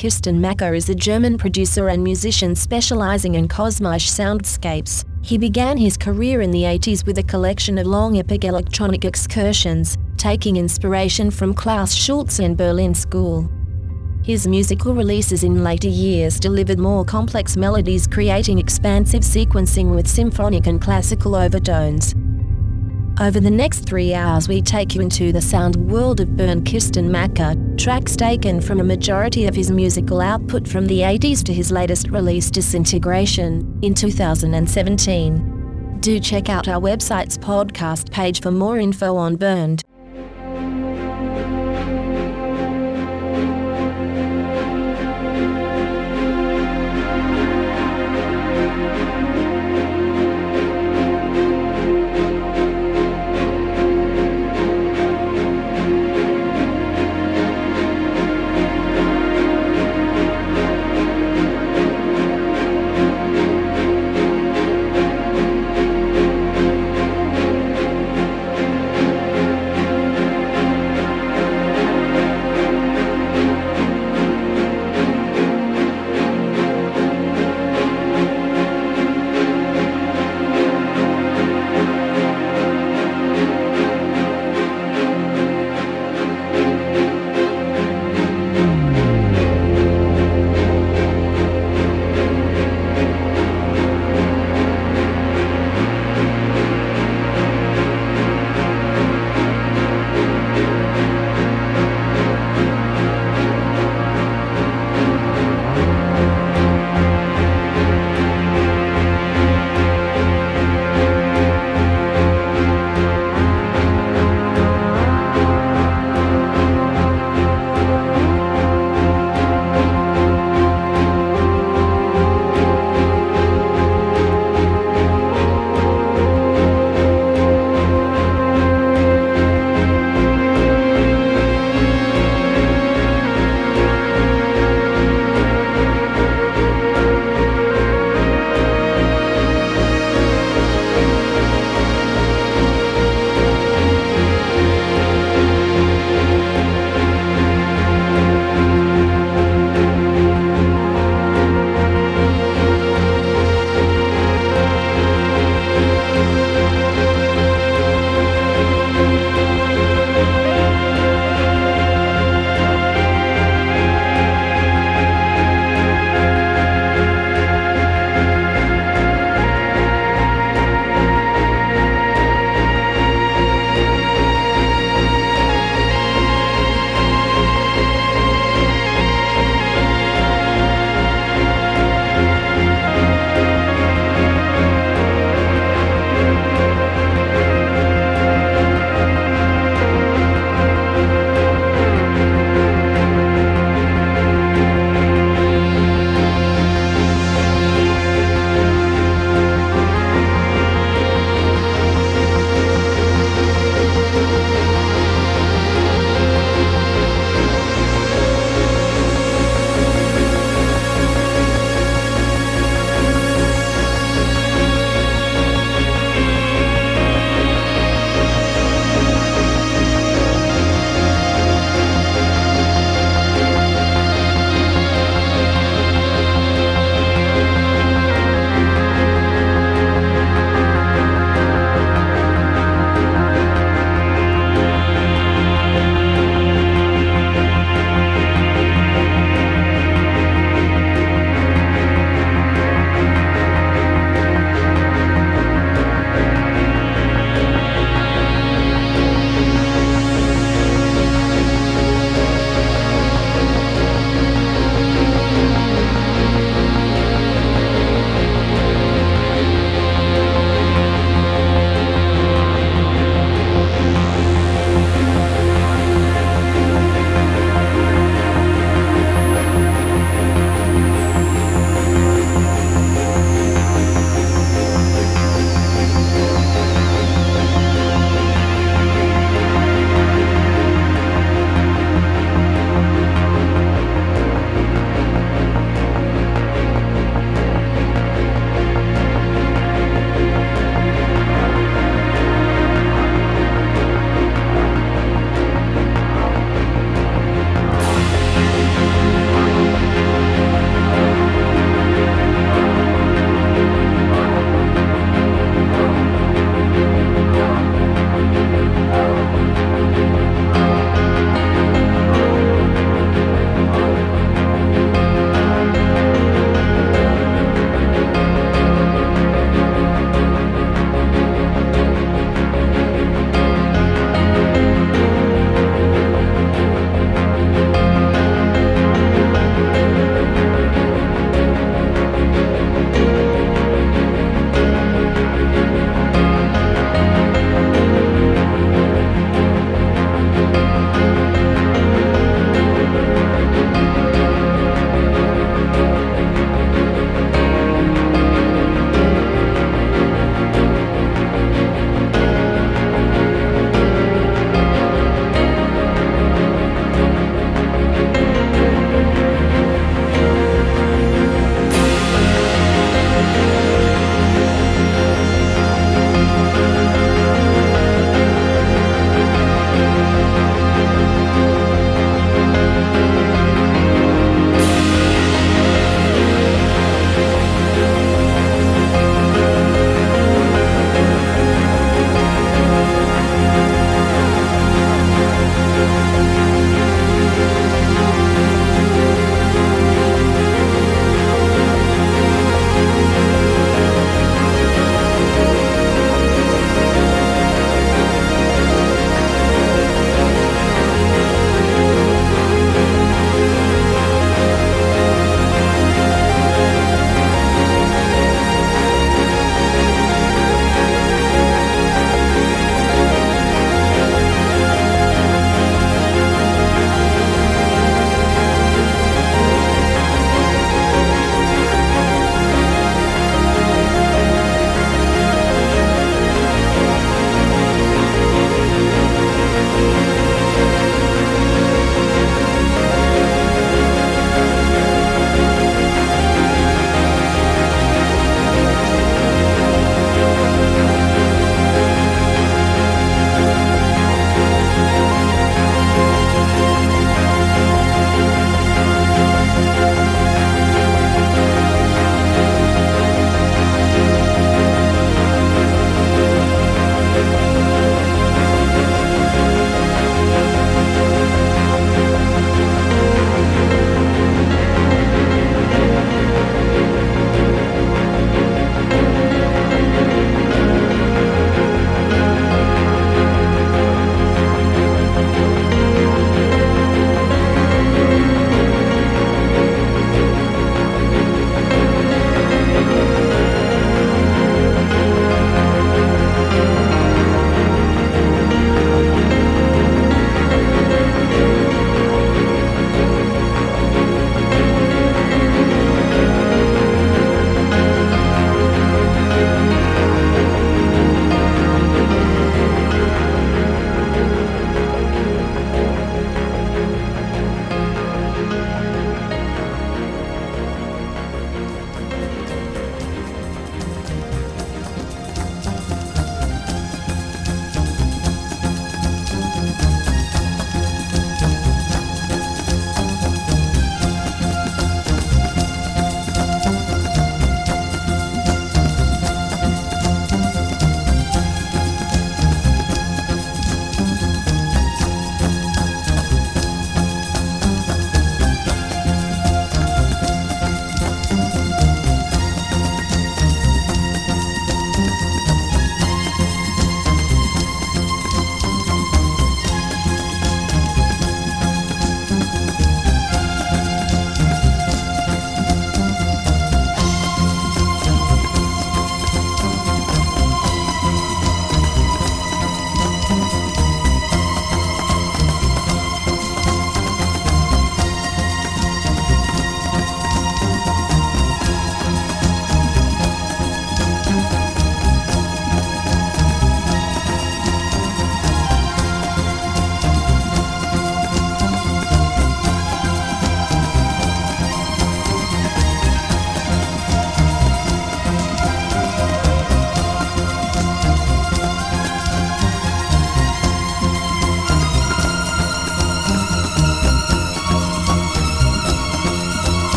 Kistenmacher is a German producer and musician specializing in cosmic soundscapes. He began his career in the 80s with a collection of long epic electronic excursions, taking inspiration from Klaus Schulze and Berlin School. His musical releases in later years delivered more complex melodies, creating expansive sequencing with symphonic and classical overtones. Over the next three hours, we take you into the sound world of Bernd Kistenmacher, tracks taken from a majority of his musical output from the 80s to his latest release, Disintegration, in 2017. Do check out our website's podcast page for more info on Bernd.